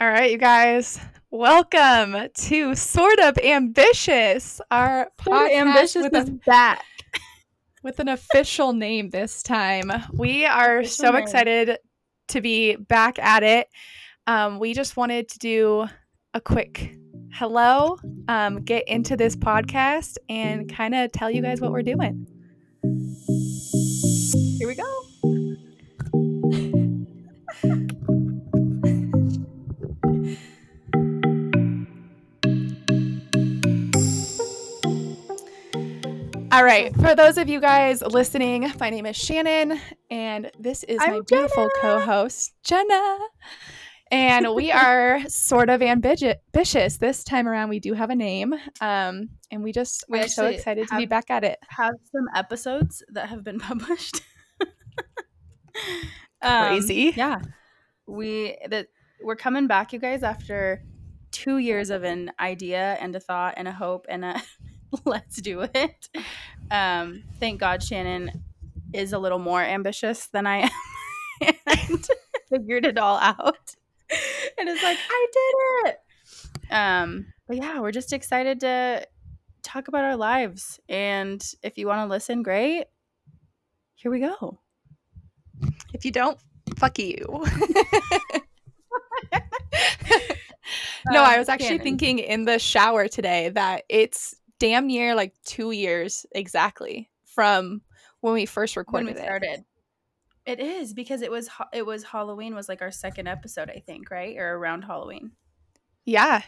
All right, you guys, welcome to Sorta Ambitious, our podcast ambitious with, is a, back. with an official name this time. We are Official so name. excited to be back at it. Um, we just wanted to do a quick hello, um, get into this podcast, and kind of tell you guys what we're doing. Here we go. All right, for those of you guys listening, my name is Shannon, and this is my I'm beautiful Jenna. co-host Jenna. And we are sort of ambitious this time around. We do have a name, um, and we just We are so excited to be back at it. Have some episodes that have been published. Um, Crazy. yeah. We that we're coming back, you guys, after two years of an idea and a thought and a hope and a let's do it. Um, thank God Shannon is a little more ambitious than I am and figured it all out. And it's like, I did it. Um, but yeah, we're just excited to talk about our lives. And if you want to listen, great. Here we go. If you don't, fuck you. no, I Um, was actually Shannon. thinking in the shower today that it's damn near like two years exactly from when we first recorded when we it. started. It is because it was it was Halloween was like our second episode, I think, right? Or around Halloween. Yeah.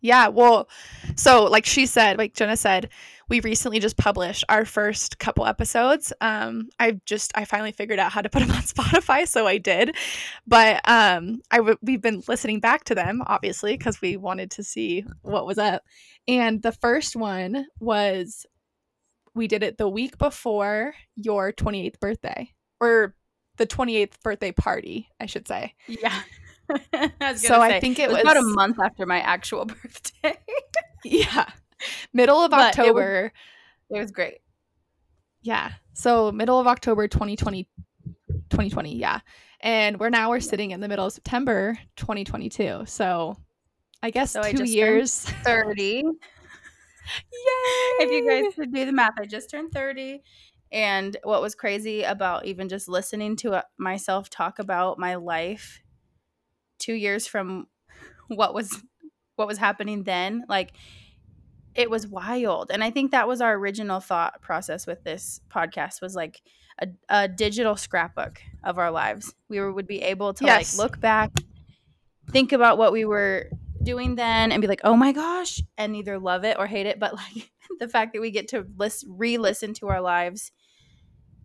Yeah. Well, so like she said, like Jenna said, we recently just published our first couple episodes. Um, I just I finally figured out how to put them on Spotify, so I did. But um, I w- we've been listening back to them obviously because we wanted to see what was up. And the first one was we did it the week before your 28th birthday or the 28th birthday party, I should say. Yeah. I was So gonna I think it it was about a month after my actual birthday. Yeah. Middle of But it was- October. it was great. Yeah. So middle of October 2020 2020, yeah. And we're now we're sitting in the middle of September 2022. So I guess So I 2 just years. 30. Yay! if you guys could do the math, I just turned 30. And what was crazy about even just listening to uh, myself talk about my life 2 years from what was what was happening then, like it was wild. And I think that was our original thought process with this podcast was like a, a digital scrapbook of our lives. We were, would be able to Yes. like look back, think about what we were doing then and be like, oh my gosh, and either love it or hate it. But like the fact that we get to list, re listen to our lives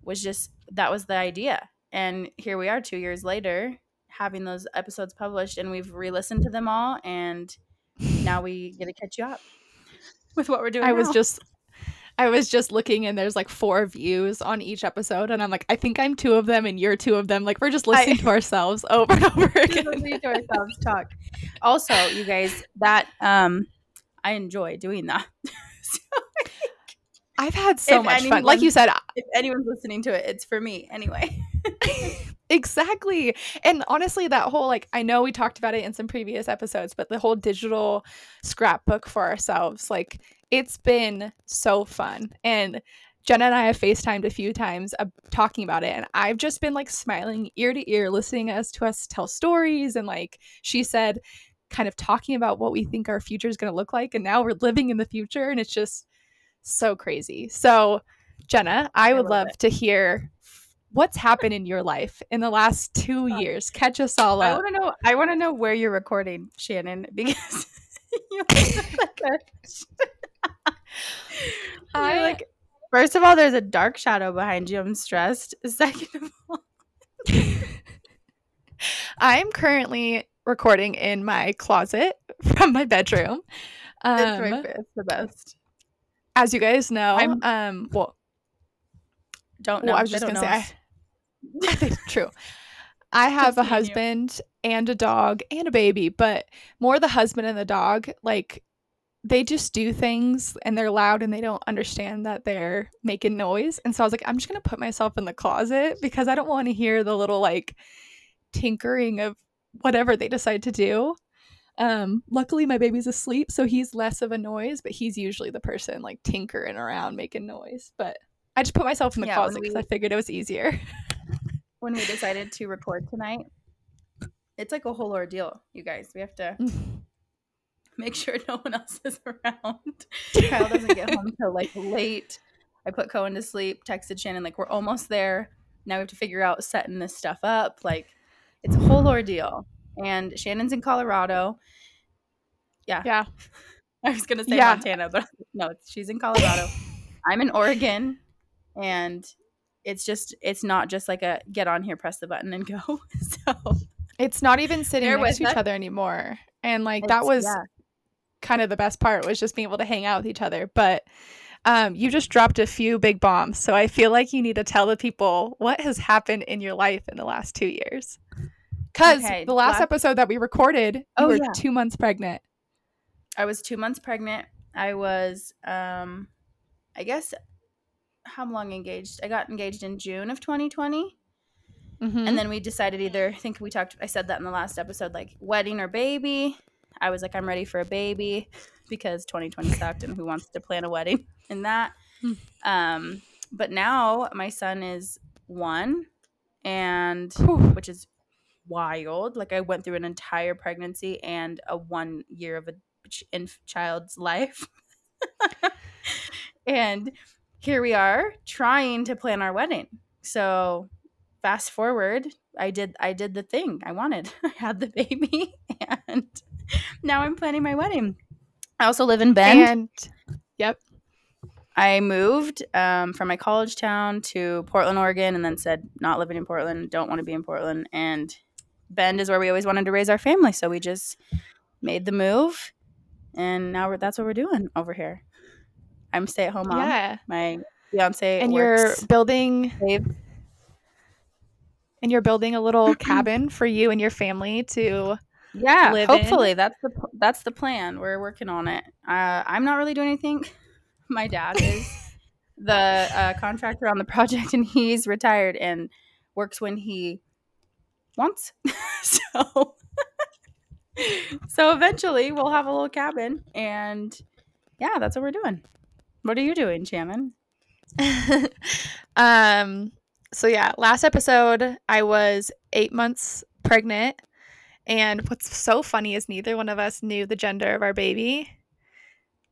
was just, that was the idea. And here we are two years later having those episodes published and we've re listened to them all. And now we get to catch you up with what we're doing. I was just I was just looking and there's like four views on each episode and I'm like I think I'm two of them and you're two of them. Like we're just listening to ourselves over and over again. listening to ourselves talk. Also, you guys, that um, I enjoy doing that. so I've had so much fun. Like you said, if anyone's listening to it, it's for me anyway. Exactly. And honestly, that whole like I know we talked about it in some previous episodes, but the whole digital scrapbook for ourselves, like it's been so fun. And Jenna and I have FaceTimed a few times uh, talking about it, and I've just been like smiling ear to ear, listening us to us tell stories, and like she said, kind of talking about what we think our future is going to look like. And now we're living in the future, and it's just so crazy. So, Jenna, I I would love love to hear what's happened in your life in the last two years. Catch us all up. I want to know. I want to know where you're recording, Shannon, because you have like. I- You're like, first of all, there's a dark shadow behind you. I'm stressed. Second of all, I'm currently recording in my closet from my bedroom. Um, it's, my, it's the best. as you guys know, I'm- um, well, Don't know. well, I was They just gonna say. I, think true. I have Just a you. husband and a dog and a baby, but more the husband and the dog. Like they just do things and they're loud and they don't understand that they're making noise. And so I was like, I'm just gonna put myself in the closet because I don't want to hear the little like tinkering of whatever they decide to do. Um, luckily, my baby's asleep, so he's less of a noise, but he's usually the person like tinkering around making noise. But I just put myself in the Yeah, closet because I figured it was easier. when we decided to record tonight, it's like a whole ordeal, you guys. We have to make sure no one else is around. Kyle doesn't get home till like late. I put Cohen to sleep, texted Shannon, like, we're almost there. Now we have to figure out setting this stuff up. Like, it's a whole ordeal. And Shannon's in Colorado. yeah. Yeah. I was going to say Yeah. Montana, but no, she's in Colorado. I'm in Oregon. And it's just, it's not just like a get on here, press the button, and go. so, It's not even sitting Bear next with to each other anymore. And like that was yeah. kind of the best part was just being able to hang out with each other. But um, you just dropped a few big bombs. So I feel like you need to tell the people what has happened in your life in the last two years. Because Okay, the last last- episode that we recorded, you Oh, were yeah. two months pregnant. I was two months pregnant. I was, um, I guess, how long engaged? I got engaged in June of 2020. Mhm. And then we decided either, I think we talked, I said that in the last episode, like wedding or baby. I was like, I'm ready for a baby because 2020 sucked and who wants to plan a wedding in that? Hmm. Um, but now my son is one and which is wild. Like I went through an entire pregnancy and a one year of a ch- in child's life, and here we are trying to plan our wedding. So fast forward, I did I did the thing I wanted. I had the baby, and now I'm planning my wedding. I also live in Bend. And yep. I moved um, from my college town to Portland, Oregon, and then said not living in Portland, don't want to be in Portland, and Bend is where we always wanted to raise our family, so we just made the move, and now we're, that's what we're doing over here. I'm stay at home mom. Yeah. My fiance And you're building and you're building a little cabin for you and your family to Yeah, live in. hopefully that's the that's the plan. We're working on it. Uh, I'm not really doing anything. My dad is the uh, contractor on the project, and he's retired and works when he wants. so, so eventually we'll have a little cabin, and yeah, that's what we're doing. What are you doing, Shannon? um so yeah last episode i was eight months pregnant and what's so funny is neither one of us knew the gender of our baby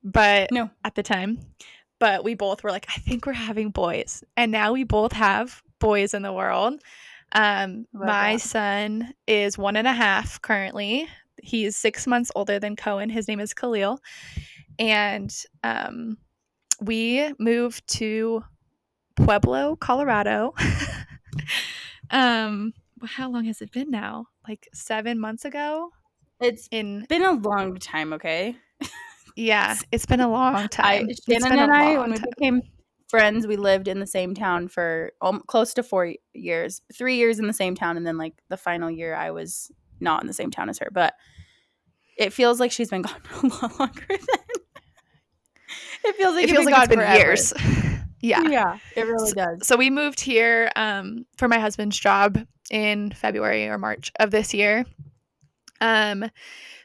but No. at the time but we both were like i think we're having boys and now we both have boys in the world um Love my that. son is one and a half currently he's six months older than cohen his name is khalil and um we moved to Pueblo, Colorado. um, how long has it been now? Like seven months ago. It's In been a long time, okay? yeah, it's been a long time. I, It's Shannon and I, when we time. became friends, we lived in the same town for um, close to four years, three years in the same town, and then like the final year, I was not in the same town as her. But it feels like she's been gone a lot longer than. it feels like it you've feels been like it's been forever. years. yeah. Yeah, it really does. So we moved here um, for my husband's job in February or March of this year. Um,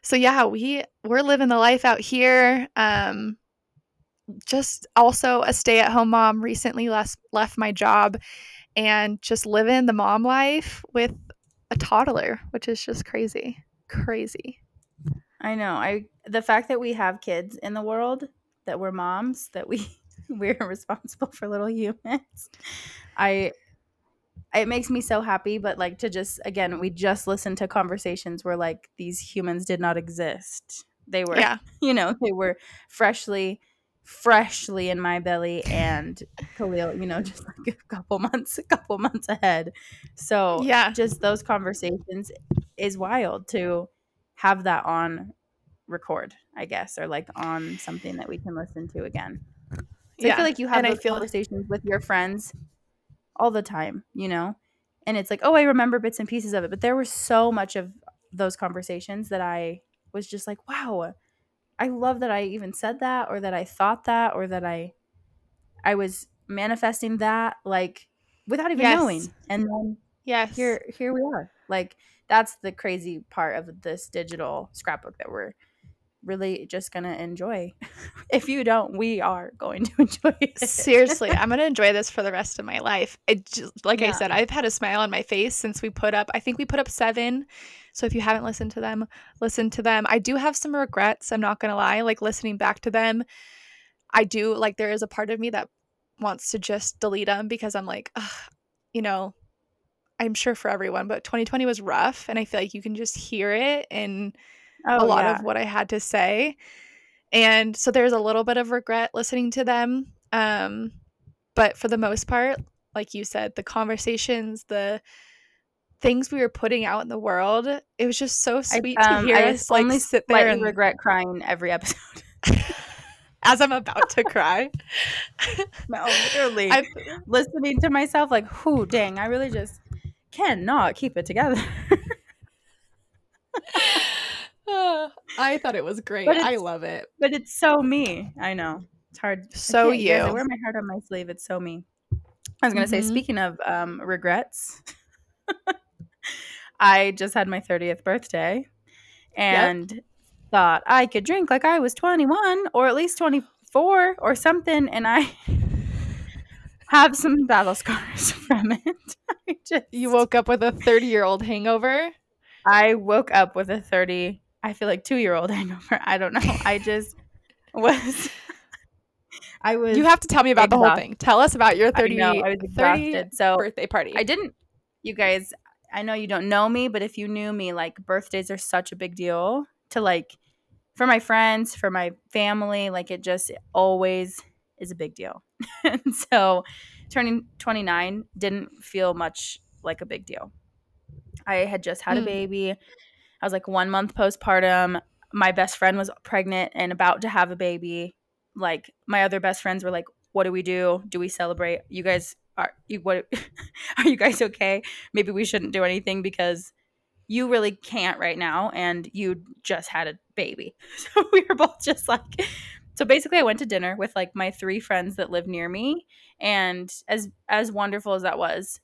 so yeah, we we're living the life out here. Um, just also a stay-at-home mom. Recently left left my job, and just living the mom life with a toddler, which is just crazy, crazy. I know. I the fact that we have kids in the world, that we're moms, that we we're responsible for little humans. I it makes me so happy, but like to just again, we just listened to conversations where like these humans did not exist. They were Yeah, you know, they were freshly freshly in my belly and Khalil, you know, just like a couple months, a couple months ahead. So Yeah. just those conversations is wild to have that on record, I guess, or like on something that we can listen to again. So I feel like you have and I those feel- conversations with your friends all the time, you know? And it's like, oh, I remember bits and pieces of it. But there was so much of those conversations that I was just like, wow, I love that I even said that or that I thought that or that I I was manifesting that like without even Yes. knowing. And then yes. here here we are. Like that's the crazy part of this digital scrapbook that we're really just gonna enjoy. if you don't, we are going to enjoy it. Seriously, I'm gonna enjoy this for the rest of my life. It just, like I said, I've had a smile on my face since we put up. I think we put up seven. So if you haven't listened to them, listen to them. I do have some regrets. I'm not gonna lie. Like listening back to them, I do like there is a part of me that wants to just delete them because I'm like, Ugh, you know, I'm sure for everyone, but 2020 was rough, and I feel like you can just hear it in a Oh, lot yeah. of what I had to say. And so there's a little bit of regret listening to them. Um, but for the most part, like you said, the conversations, the things we were putting out in the world, it was just so I, sweet um, to hear I us like only sit there and regret crying every episode. as I'm about to cry. no, literally. I listening to myself like, whoo, dang, I really just cannot keep it together. I thought it was great. I love it. but it's so me. I know. It's hard. So can't- I you. wear my heart on my sleeve. It's so me. I was gonna say, Mhm. speaking of um, regrets, I just had my 30th birthday and thought I could drink like I was 21 or at least 24 or something, and I have some battle scars from it. I just You woke up with a 30 year old hangover. I woke up with a 30, I feel like two year old hangover. I don't know. I just was. I was. You have to tell me about the whole thing. Tell us about your I 30, know, I was 30 exhausted. So birthday party. I didn't. You guys, I know you don't know me, but if you knew me, like birthdays are such a big deal to like for my friends, for my family. Like it just always is a big deal. and so turning 29 didn't feel much like a big deal. I had just had a Mm. baby. I was like one month postpartum. My best friend was pregnant and about to have a baby. Like my other best friends were like, "What do we do? Do we celebrate? You guys are you what? are you guys okay? Maybe we shouldn't do anything because you really can't right now, and you just had a baby." So we were both just like. So basically, I went to dinner with like my three friends that live near me, and as as wonderful as that was,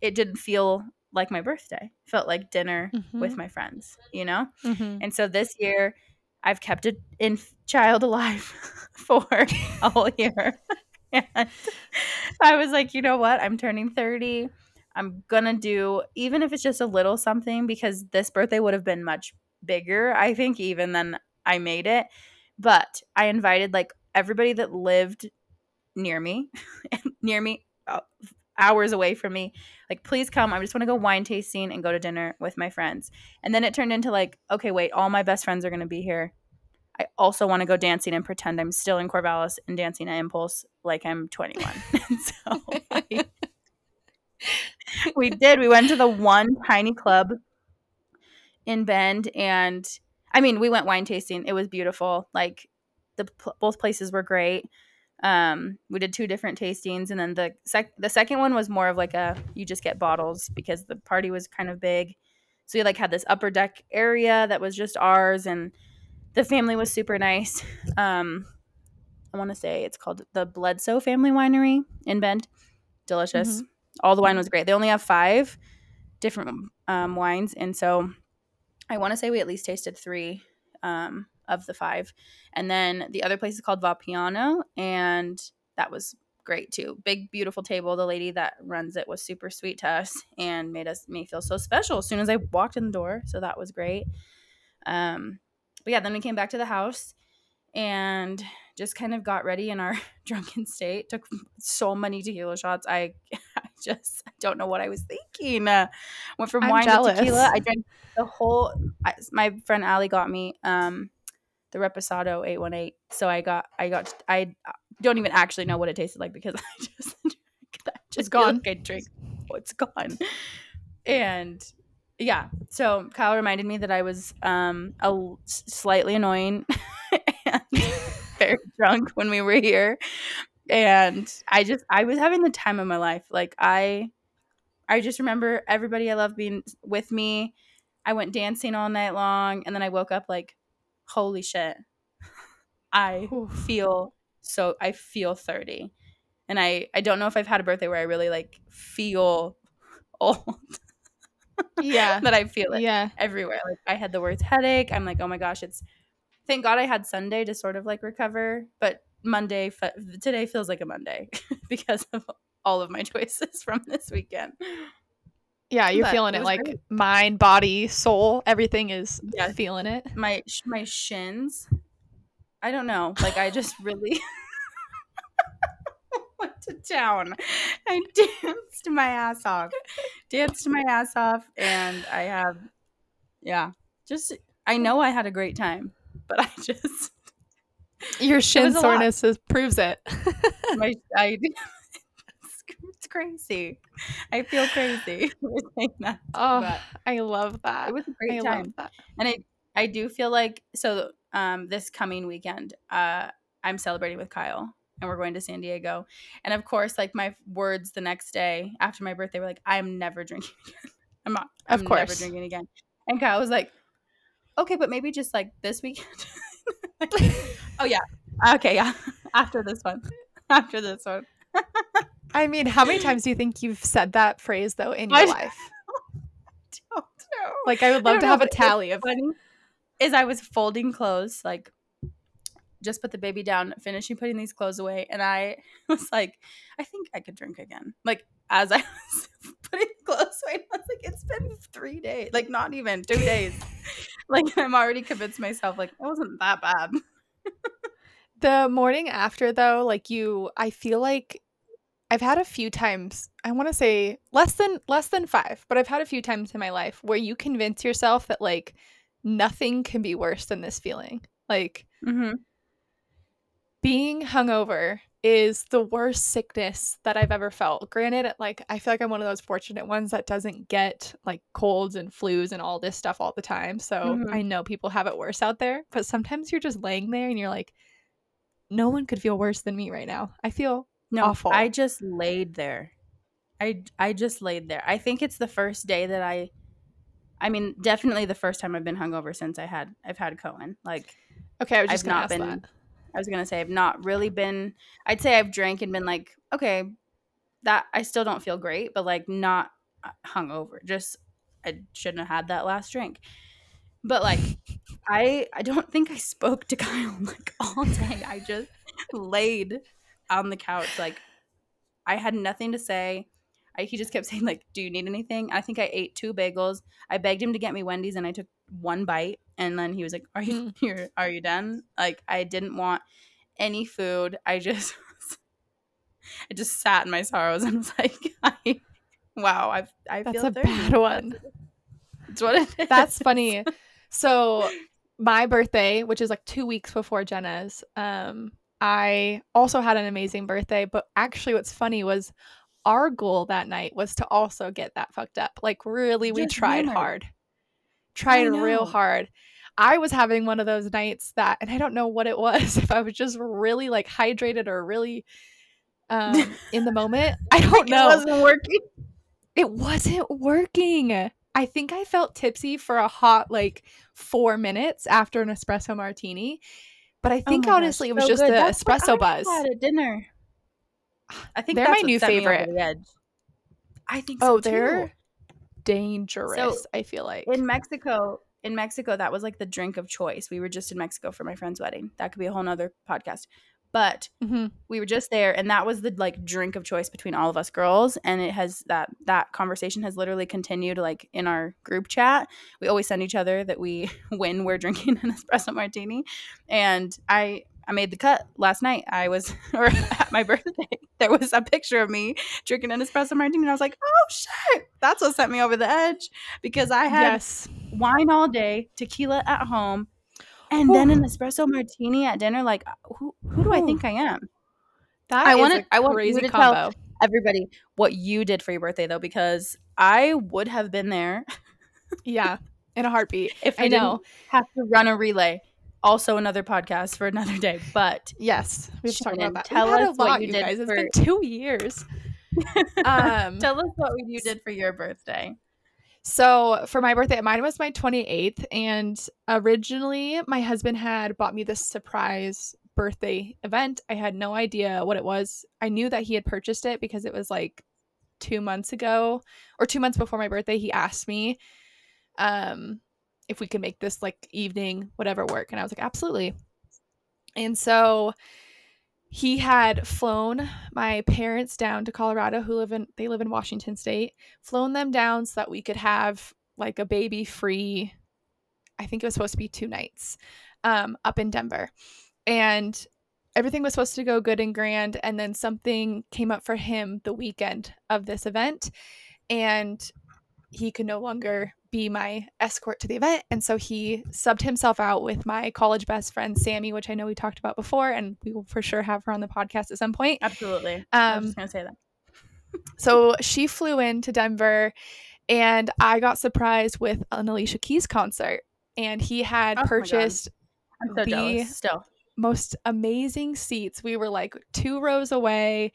it didn't feel like my birthday. Felt like dinner with my friends, you know? Mhm. And so this year, I've kept it in child alive for a whole year. and I was like, you know what? I'm turning 30. I'm going to do, even if it's just a little something, because this birthday would have been much bigger, I think, even than I made it. But I invited like everybody that lived near me, near me, uh, hours away from me. Like, please come. I just want to go wine tasting and go to dinner with my friends. And then it turned into like, okay, wait, all my best friends are going to be here. I also want to go dancing and pretend I'm still in Corvallis and dancing at Impulse like I'm 21. So I- we did. We went to the one tiny club in Bend, and I mean, we went wine tasting. It was beautiful. Like the both places were great. Um, we did two different tastings, and then the sec- the second one was more of like a you just get bottles because the party was kind of big. So we like had this upper deck area that was just ours, and the family was super nice. Um, I want to say it's called the Bledsoe Family Winery in Bend. Delicious. All the wine was great. They only have five different um, wines, and so I want to say we at least tasted three um, of the five. And then the other place is called Va Piano, and that was great too. Big, beautiful table. The lady that runs it was super sweet to us and made us me feel so special as soon as I walked in the door. So that was great. Um, but yeah, then we came back to the house and just kind of got ready in our drunken state. Took so many tequila shots. I, I just I don't know what I was thinking. Uh, went from I'm wine jealous. to tequila. I drank the whole. I, my friend Allie got me um, the Reposado eight one eight. So I got I got I don't even actually know what it tasted like because I just drank that. Just feel gone. Like I drank. Oh, it's gone. And yeah, so Kyle reminded me that I was um a slightly annoying and very drunk when we were here, and I just I was having the time of my life. Like I, I just remember everybody I love being with me. I went dancing all night long, and then I woke up like, holy shit, I feel so I feel 30. And I I don't know if I've had a birthday where I really like feel old. Yeah. that I feel it Yeah. everywhere. Like I had the worst headache. I'm like, oh my gosh, it's. Thank God I had Sunday to sort of like recover, but Monday fe- today feels like a Monday because of all of my choices from this weekend. Yeah, you're But feeling it it, like great. mind, body, soul, everything is Yeah. feeling it. My my shins. I don't know. Like I just really went to town. I danced my ass off. Danced my ass off, and I have, yeah, just I know I had a great time, but I just Your shin was a lot. soreness is, proves it. my I it's crazy. I feel crazy that. oh, I love that. it was a I great love time. And I I do feel like so um this coming weekend, uh I'm celebrating with Kyle and we're going to San Diego. And of course, like my words the next day after my birthday were like, I'm never drinking again. I'm not Of I'm never course. drinking again. And Kyle was like, Okay, but maybe just like this weekend. oh yeah. Okay, yeah. After this one. After this one. I mean, how many times do you think you've said that phrase though in your I- life? Don't know. Like, I would love don't to know, have a tally of. funny is I was folding clothes, like just put the baby down, finishing putting these clothes away, and I was like, I think I could drink again. Like as I was putting clothes away, I was like, it's been three days, like not even two days. like I'm already convinced myself, like it wasn't that bad. The morning after, though, like you, I feel like I've had a few times. I want to say less than less than five, but I've had a few times in my life where you convince yourself that like nothing can be worse than this feeling. Like Mm-hmm. being hungover is the worst sickness that I've ever felt. Granted, like I feel like I'm one of those fortunate ones that doesn't get like colds and flus and all this stuff all the time. So Mhm. I know people have it worse out there, but sometimes you're just laying there and you're like, no one could feel worse than me right now. I feel No, Awful. I just laid there. I I just laid there. I think it's the first day that I I mean, definitely the first time I've been hungover since I had I've had Cohen. Like okay. I was just I've not been that. I was gonna say I've not really been I'd say I've drank and been like, okay, that I still don't feel great, but like not uh, hungover. Just I shouldn't have had that last drink. But like I I don't think I spoke to Kyle like all day. I just laid on the couch like I had nothing to say. I, he just kept saying like, "Do you need anything?" I think I ate two bagels. I begged him to get me Wendy's, and I took one bite, and then he was like, "Are you you're, are you done?" Like I didn't want any food. I just I just sat in my sorrows and was like, I, "Wow, I I That's feel a bad one. That's what it is. That's funny. So my birthday, which is like two weeks before Jenna's, um, I also had an amazing birthday. But actually, what's funny was our goal that night was to also get that fucked up. Like, really, we Just tried hard, tried real hard. I was having one of those nights that, and I don't know what it was, if I was just really like hydrated or really um, in the moment. I don't know It wasn't working. it wasn't working. I think I felt tipsy for a hot like four minutes after an espresso martini. But I Oh think gosh, honestly it was so just good. the That's espresso I buzz. Had at dinner. I think They're that's my new set me over favorite. I think so Oh, they're too. dangerous, I feel like. in Mexico. In Mexico, that was like the drink of choice. We were just in Mexico for my friend's wedding. That could be a whole nother podcast. But Mhm. we were just there, and that was the like drink of choice between all of us girls. And it has that that conversation has literally continued like in our group chat. We always send each other that we when we're drinking an espresso martini. And I I made the cut last night. I was or at my birthday. There was a picture of me drinking an espresso martini, and I was like, oh shit, that's what sent me over the edge because I had Yes. wine all day, tequila at home, and then an espresso martini at dinner. Like, who who do I think I am? That I a I want you crazy to tell- Everybody, what you did for your birthday though, because I would have been there yeah. In a heartbeat. if I I know. didn't have to run a relay. Also, another podcast for another day. But Yes. We have to talk about that. tell had us a what you guys. It's for- been two years. um tell us what you did for your birthday. So for my birthday, mine was my 28th, and originally my husband had bought me this surprise birthday event. I had no idea what it was. I knew that he had purchased it because it was like two months ago or two months before my birthday, he asked me um, if we could make this like evening, whatever work. And I was like, absolutely. And so he had flown my parents down to Colorado who live in they live in Washington state, flown them down so that we could have like a baby free I think it was supposed to be two nights um, up in Denver. And everything was supposed to go good and grand. And then something came up for him the weekend of this event. And he could no longer be my escort to the event. And so he subbed himself out with my college best friend, Sammy, which I know we talked about before. And we will for sure have her on the podcast at some point. Absolutely. Um, I was going to say that. so she flew into Denver and I got surprised with an Alicia Keys concert and he had oh purchased so the still most amazing seats. We were like two rows away.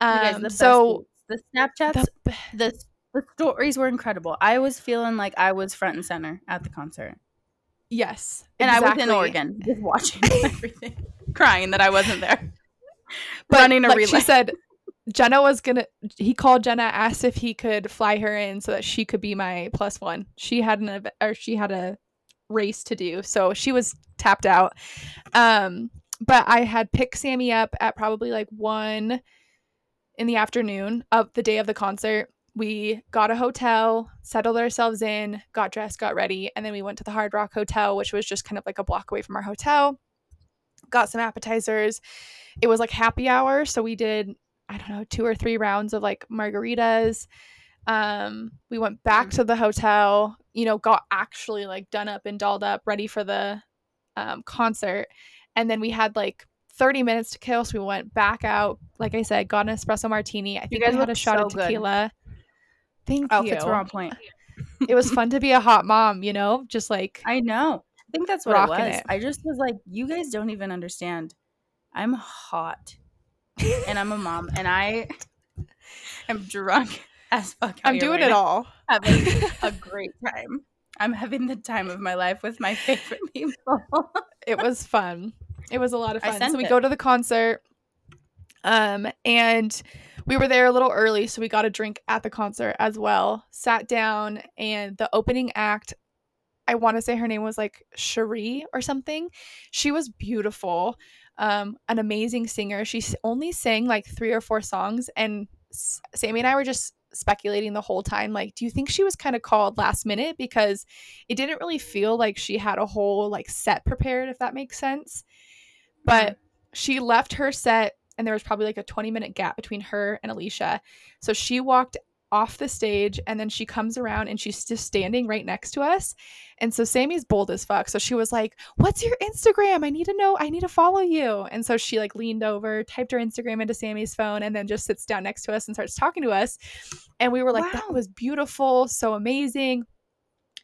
Um, guys, the so the Snapchats, the, the the stories were incredible. I was feeling like I was front and center at the concert. Yes, and exactly. I was in Oregon, just watching everything, crying that I wasn't there. But running a like relay. She said Jenna was gonna. He called Jenna, asked if he could fly her in so that she could be my plus one. She had an event, or she had a race to do. So she was tapped out. Um, but I had picked Sammy up at probably like one in the afternoon of the day of the concert. We got a hotel, settled ourselves in, got dressed, got ready, and then we went to the Hard Rock Hotel, which was just kind of like a block away from our hotel. Got some appetizers. It was like happy hour, so we did I don't know, two or three rounds of like margaritas. Um, we went back mm. to the hotel, you know, got actually like done up and dolled up, ready for the um, concert. And then we had like 30 minutes to kill. So we went back out. Like I said, got an espresso martini. I think you guys we had a shot so of tequila. Thank Outfits you. were on point. it was fun to be a hot mom, you know, just like I know. I think that's what it was. It. I just was like, you guys don't even understand. I'm hot, and I'm a mom, and I am drunk as fuck. I'm doing right it now. all. Having a great time. I'm having the time of my life with my favorite people. it was fun. It was a lot of fun. So we it. go to the concert. Um, and we were there a little early, so we got a drink at the concert as well. Sat down, and the opening act, I want to say her name was like Cherie or something. She was beautiful, um, an amazing singer. She only sang like three or four songs, and Sammy and I were just speculating the whole time like do you think she was kind of called last minute because it didn't really feel like she had a whole like set prepared if that makes sense but mm-hmm. she left her set and there was probably like a 20 minute gap between her and Alicia so she walked off the stage and then she comes around and she's just standing right next to us. And so Sammy's bold as fuck. So she was like, What's your Instagram? I need to know. I need to follow you. And so she like leaned over, typed her Instagram into Sammy's phone, and then just sits down next to us and starts talking to us. And we were like, wow. That was beautiful. So amazing.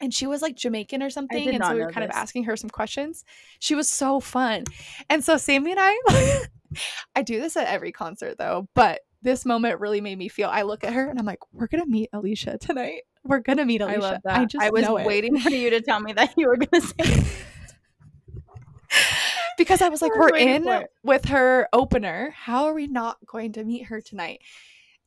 And she was like Jamaican or something. And so we were kind this. of asking her some questions. She was so fun. And so Sammy and I, I do this at every concert though, but this moment really made me feel. I look at her and I'm like, we're gonna meet Alicia tonight. We're gonna meet Alicia. I love that. I just I was waiting for you to tell me that you were gonna say. because I was like, we're, we're in with her opener. How are we not going to meet her tonight?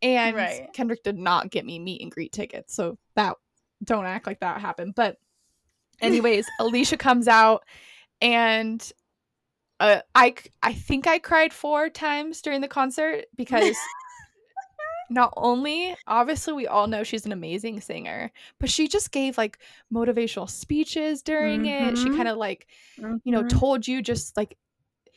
And right. Kendrick did not get me meet and greet tickets, so that don't act like that happened. But anyways, Alicia comes out and uh, I I think I cried four times during the concert because not only obviously we all know she's an amazing singer, but she just gave like motivational speeches during mm-hmm. it. She mm-hmm. kind of like mm-hmm. you know mm-hmm. told you just like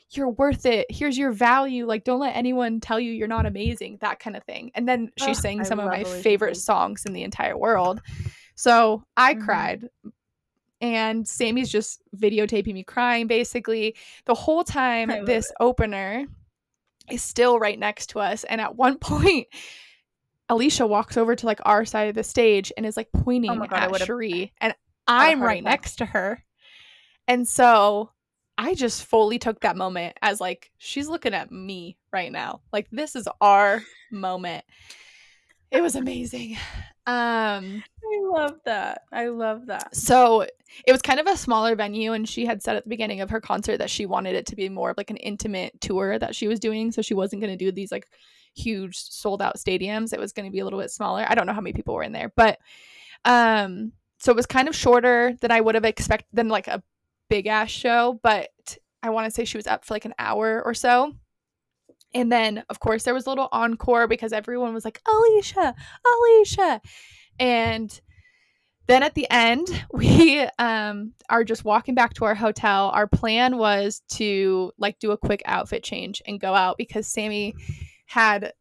you're worth it. Here's your value. Like don't let anyone tell you you're not amazing. That kind of thing. And then she oh, sang some of my favorite songs in the entire world. So I mm-hmm. cried and Sammy's just videotaping me crying basically the whole time this it. opener is still right next to us and at one point Alicia walks over to like our side of the stage and is like pointing oh God, at Cherie and I'm right next to her. And so I just fully took that moment as like she's looking at me right now. Like this is our moment. It was amazing. Um I love that. I love that. So it was kind of a smaller venue, and she had said at the beginning of her concert that she wanted it to be more of like an intimate tour that she was doing. So she wasn't going to do these like huge sold out stadiums. It was going to be a little bit smaller. I don't know how many people were in there, but um so it was kind of shorter than I would have expected than like a big ass show, but I want to say she was up for like an hour or so. And then, of course, there was a little encore because everyone was like, Alicia, Alicia. And then at the end, we um, are just walking back to our hotel. Our plan was to like do a quick outfit change and go out because Sammy had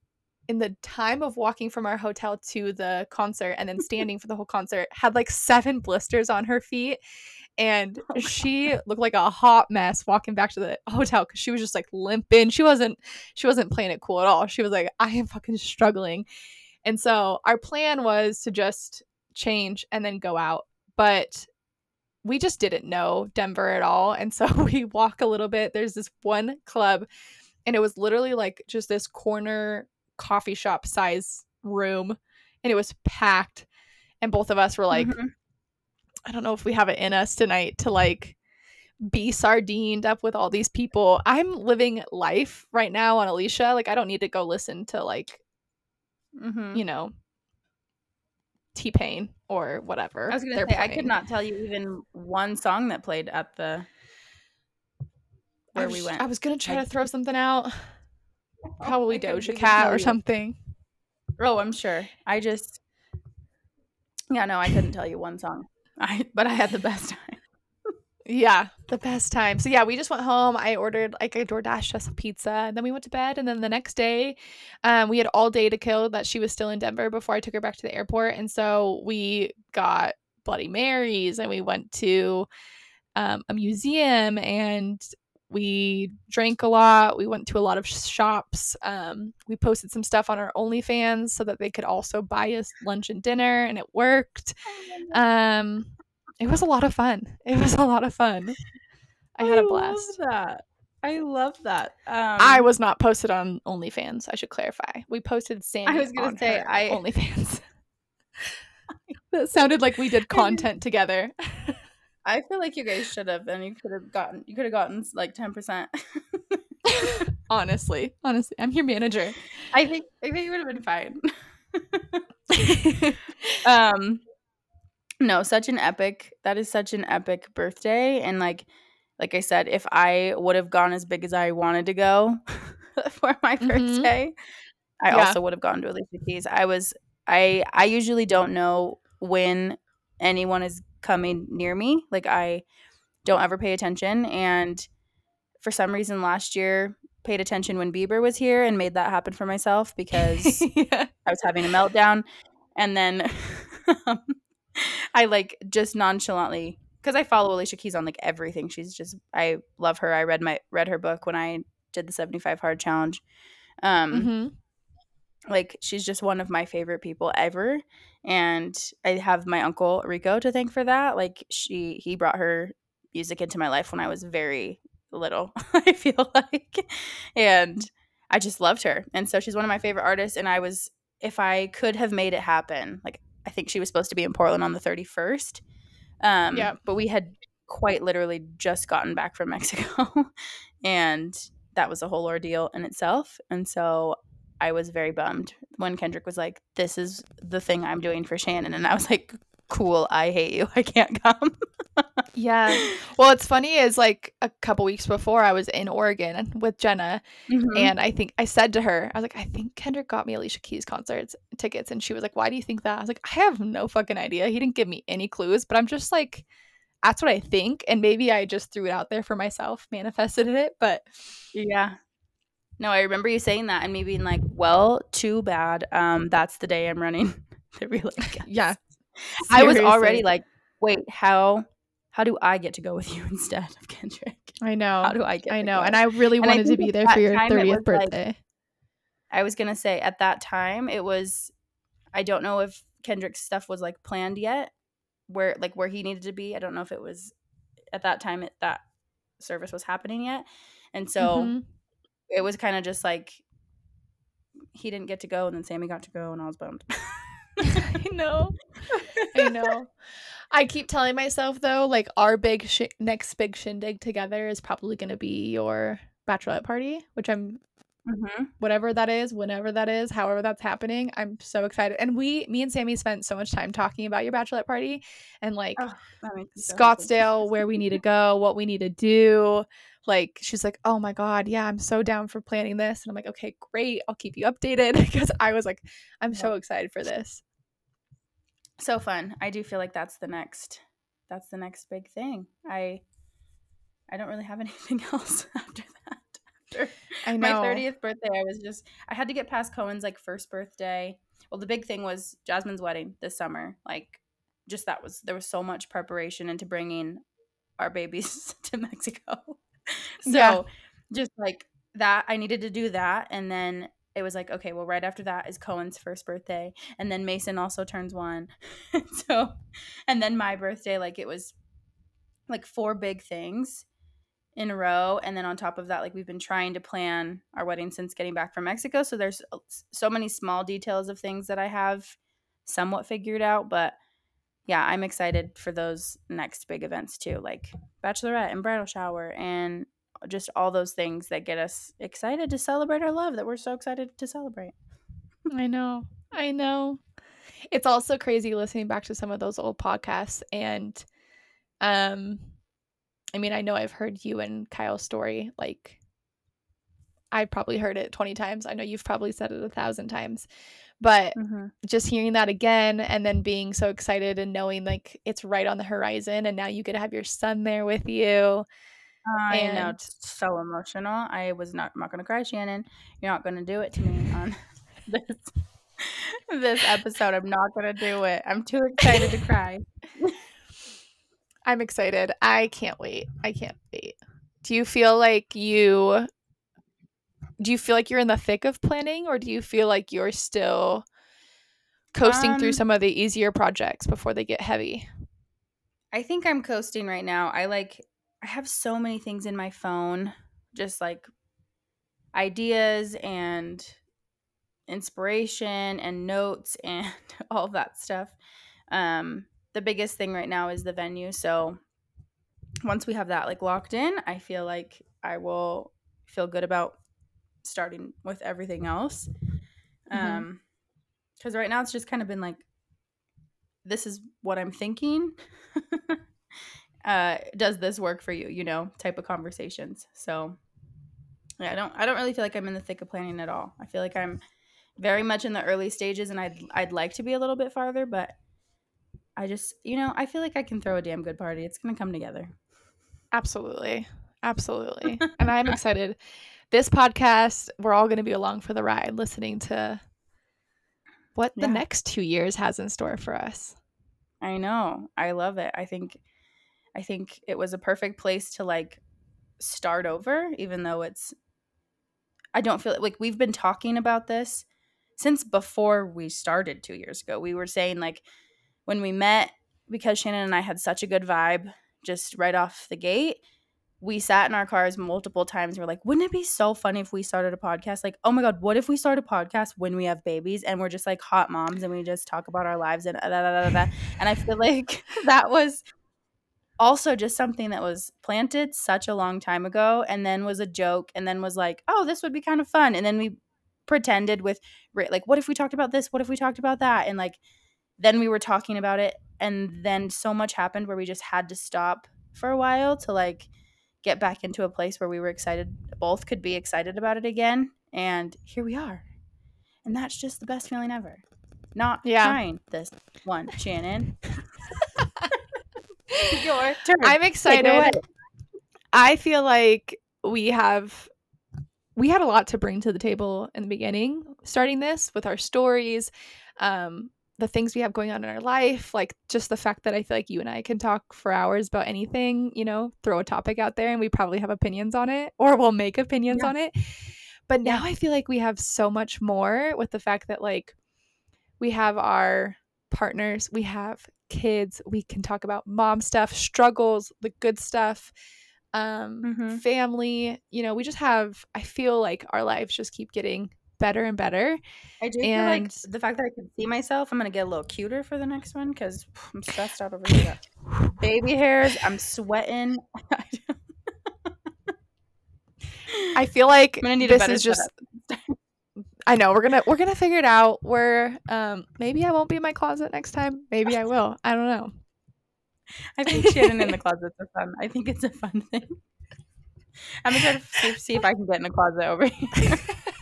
in the time of walking from our hotel to the concert and then standing for the whole concert had like seven blisters on her feet and oh she God. looked like a hot mess walking back to the hotel because she was just like limping she wasn't she wasn't playing it cool at all she was like i am fucking struggling and so our plan was to just change and then go out but we just didn't know denver at all and so we walk a little bit there's this one club and it was literally like just this corner coffee shop size room and it was packed and both of us were like mm-hmm. I don't know if we have it in us tonight to like be sardined up with all these people i'm living life right now on alicia like i don't need to go listen to like mm-hmm. you know t-pain or whatever i was gonna say playing. i could not tell you even one song that played at the where was, we went i was gonna try like, to throw something out Probably Doja Cat or something. Oh, I'm sure. I just Yeah, no, I couldn't tell you one song. I but I had the best time. yeah, the best time. So yeah, we just went home. I ordered like a DoorDash us a pizza, and then we went to bed. And then the next day, um, we had all day to kill that she was still in Denver before I took her back to the airport. And so we got Bloody Marys and we went to um, a museum and we drank a lot. We went to a lot of shops. Um, we posted some stuff on our OnlyFans so that they could also buy us lunch and dinner, and it worked. Um, it was a lot of fun. It was a lot of fun. I had a blast. I love that. I love that. Um, I was not posted on OnlyFans. I should clarify. We posted Sam. I was gonna say I OnlyFans. that sounded like we did content together. I feel like you guys should have, and you could have gotten you could have gotten like ten percent. honestly, honestly, I'm your manager. I think I think you would have been fine. um, no, such an epic. That is such an epic birthday, and like, like I said, if I would have gone as big as I wanted to go for my mm-hmm. birthday, I yeah. also would have gone to Alicia Keys. I was I I usually don't know when anyone is coming near me. Like I don't ever pay attention. And for some reason last year paid attention when Bieber was here and made that happen for myself because yeah. I was having a meltdown. And then um, I like just nonchalantly because I follow Alicia Keys on like everything. She's just I love her. I read my read her book when I did the 75 hard challenge. Um mm-hmm like she's just one of my favorite people ever and i have my uncle rico to thank for that like she he brought her music into my life when i was very little i feel like and i just loved her and so she's one of my favorite artists and i was if i could have made it happen like i think she was supposed to be in portland on the 31st um yeah but we had quite literally just gotten back from mexico and that was a whole ordeal in itself and so I was very bummed when Kendrick was like, "This is the thing I'm doing for Shannon," and I was like, "Cool, I hate you. I can't come." yeah. Well, it's funny is like a couple weeks before I was in Oregon with Jenna, mm-hmm. and I think I said to her, I was like, "I think Kendrick got me Alicia Keys concerts tickets," and she was like, "Why do you think that?" I was like, "I have no fucking idea. He didn't give me any clues, but I'm just like." That's what I think, and maybe I just threw it out there for myself, manifested it, but yeah, no, I remember you saying that and me being like, "Well, too bad. Um, that's the day I'm running the relay." yeah, I was already like, "Wait, how? How do I get to go with you instead of Kendrick?" I know. How do I get? I know, and I really and wanted I to be there for your thirtieth birthday. Like, I was gonna say at that time it was. I don't know if Kendrick's stuff was like planned yet, where like where he needed to be. I don't know if it was at that time it, that service was happening yet, and so. Mm-hmm it was kind of just like he didn't get to go and then Sammy got to go and I was bummed. I know. I know. I keep telling myself though, like our big sh- next big shindig together is probably going to be your bachelorette party, which I'm Mhm. whatever that is, whenever that is, however that's happening. I'm so excited. And we, me and Sammy spent so much time talking about your bachelorette party and like Oh, me so. Scottsdale, where we need to go, what we need to do. Like she's like, "Oh my god, yeah, I'm so down for planning this." And I'm like, "Okay, great. I'll keep you updated." because I was like, I'm so excited for this. So fun. I do feel like that's the next that's the next big thing. I I don't really have anything else after that. After I my 30th birthday, I was just I had to get past Cohen's like first birthday. Well, the big thing was Jasmine's wedding this summer. Like just that was there was so much preparation into bringing our babies to Mexico. so Yeah. just like that I needed to do that and then it was like okay, well right after that is Cohen's first birthday and then Mason also turns 1. so and then my birthday like it was like four big things in a row and then on top of that like we've been trying to plan our wedding since getting back from Mexico so there's uh, so many small details of things that I have somewhat figured out but yeah I'm excited for those next big events too like bachelorette and bridal shower and just all those things that get us excited to celebrate our love that we're so excited to celebrate I know. I know. It's also crazy listening back to some of those old podcasts and um I mean, I know I've heard you and Kyle's story like I've probably heard it 20 times. I know you've probably said it a thousand times. But mm-hmm. just hearing that again and then being so excited and knowing like it's right on the horizon and now you get to have your son there with you. I know it's so emotional. I was not. I'm not gonna cry, Shannon. You're not gonna do it to me on this this episode. I'm not gonna do it. I'm too excited to cry. I'm excited. I can't wait. I can't wait. Do you feel like you do you feel like you're in the thick of planning or do you feel like you're still coasting through Um, some of the easier projects before they get heavy? I think I'm coasting right now. I like. I have so many things in my phone, just like ideas and inspiration and notes and all that stuff. Um, the biggest thing right now is the venue. So once we have that like locked in, I feel like I will feel good about starting with everything else. Mhm. Um, because right now it's just kind of been like, this is what I'm thinking. uh, does this work for you? You know, type of conversations. So yeah, I don't I don't really feel like I'm in the thick of planning at all. I feel like I'm very much in the early stages and I'd I'd like to be a little bit farther, but I just you know, I feel like I can throw a damn good party. It's gonna come together. Absolutely. Absolutely. and I'm excited. This podcast, we're all going to be along for the ride listening to what the Yeah. next 2 years has in store for us. I know. I love it. I think I think it was a perfect place to like start over even though it's I don't feel like we've been talking about this since before we started 2 years ago. We were saying like when we met because Shannon and I had such a good vibe just right off the gate. We sat in our cars multiple times. We're like, wouldn't it be so funny if we started a podcast? Like, oh my God, what if we start a podcast when we have babies and we're just like hot moms and we just talk about our lives and da, da, da, da, da. And I feel like that was also just something that was planted such a long time ago and then was a joke and then was like, oh, this would be kind of fun. And then we pretended with, like, what if we talked about this? What if we talked about that? And like, then we were talking about it. And then so much happened where we just had to stop for a while to like get back into a place where we were excited, both could be excited about it again. And here we are. And that's just the best feeling ever. Not Yeah. trying this one, Shannon. Your turn. I'm excited. I feel like we have we had a lot to bring to the table in the beginning starting this with our stories um the things we have going on in our life like just the fact that i feel like you and i can talk for hours about anything you know throw a topic out there and we probably have opinions on it or we'll make opinions Yeah. on it but now i feel like we have so much more with the fact that like we have our partners we have kids we can talk about mom stuff struggles the good stuff um Mhm. family you know we just have i feel like our lives just keep getting better and better I do feel like And- the fact that I can see myself, I'm gonna get a little cuter for the next one because I'm stressed out over here. Baby hairs, I'm sweating. i feel like I'm gonna need this is just I know we're gonna we're gonna figure it out. We're um maybe I won't be in my closet next time. Maybe I will. I don't know. I think Shannon in the closet's a fun. I think it's a fun thing. I'm gonna try to see, see if I can get in the closet over here.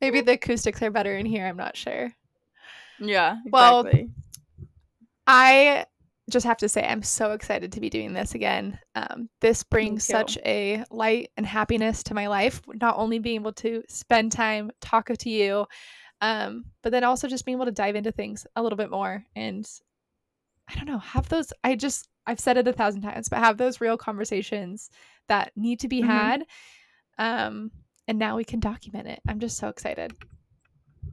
Maybe the acoustics are better in here. I'm not sure. yeah. Well, I just have to say I'm so excited to be doing this again. Um, this brings such a light and happiness to my life. Not only being able to spend time talking to you, um, but then also just being able to dive into things a little bit more and I don't know, have those. I just I've said it a thousand times, but have those real conversations that need to be Mhm. had. Um, and now we can document it. I'm just so excited.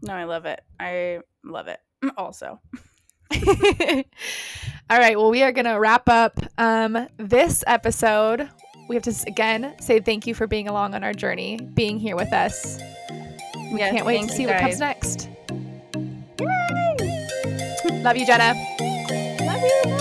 no, I love it. I love it. Also, All right. Well, we are going to wrap up um, this episode. We have to, again, say thank you for being along on our journey, being here with us. We Yes, can't wait to see what comes next. Love you, Jenna. love you.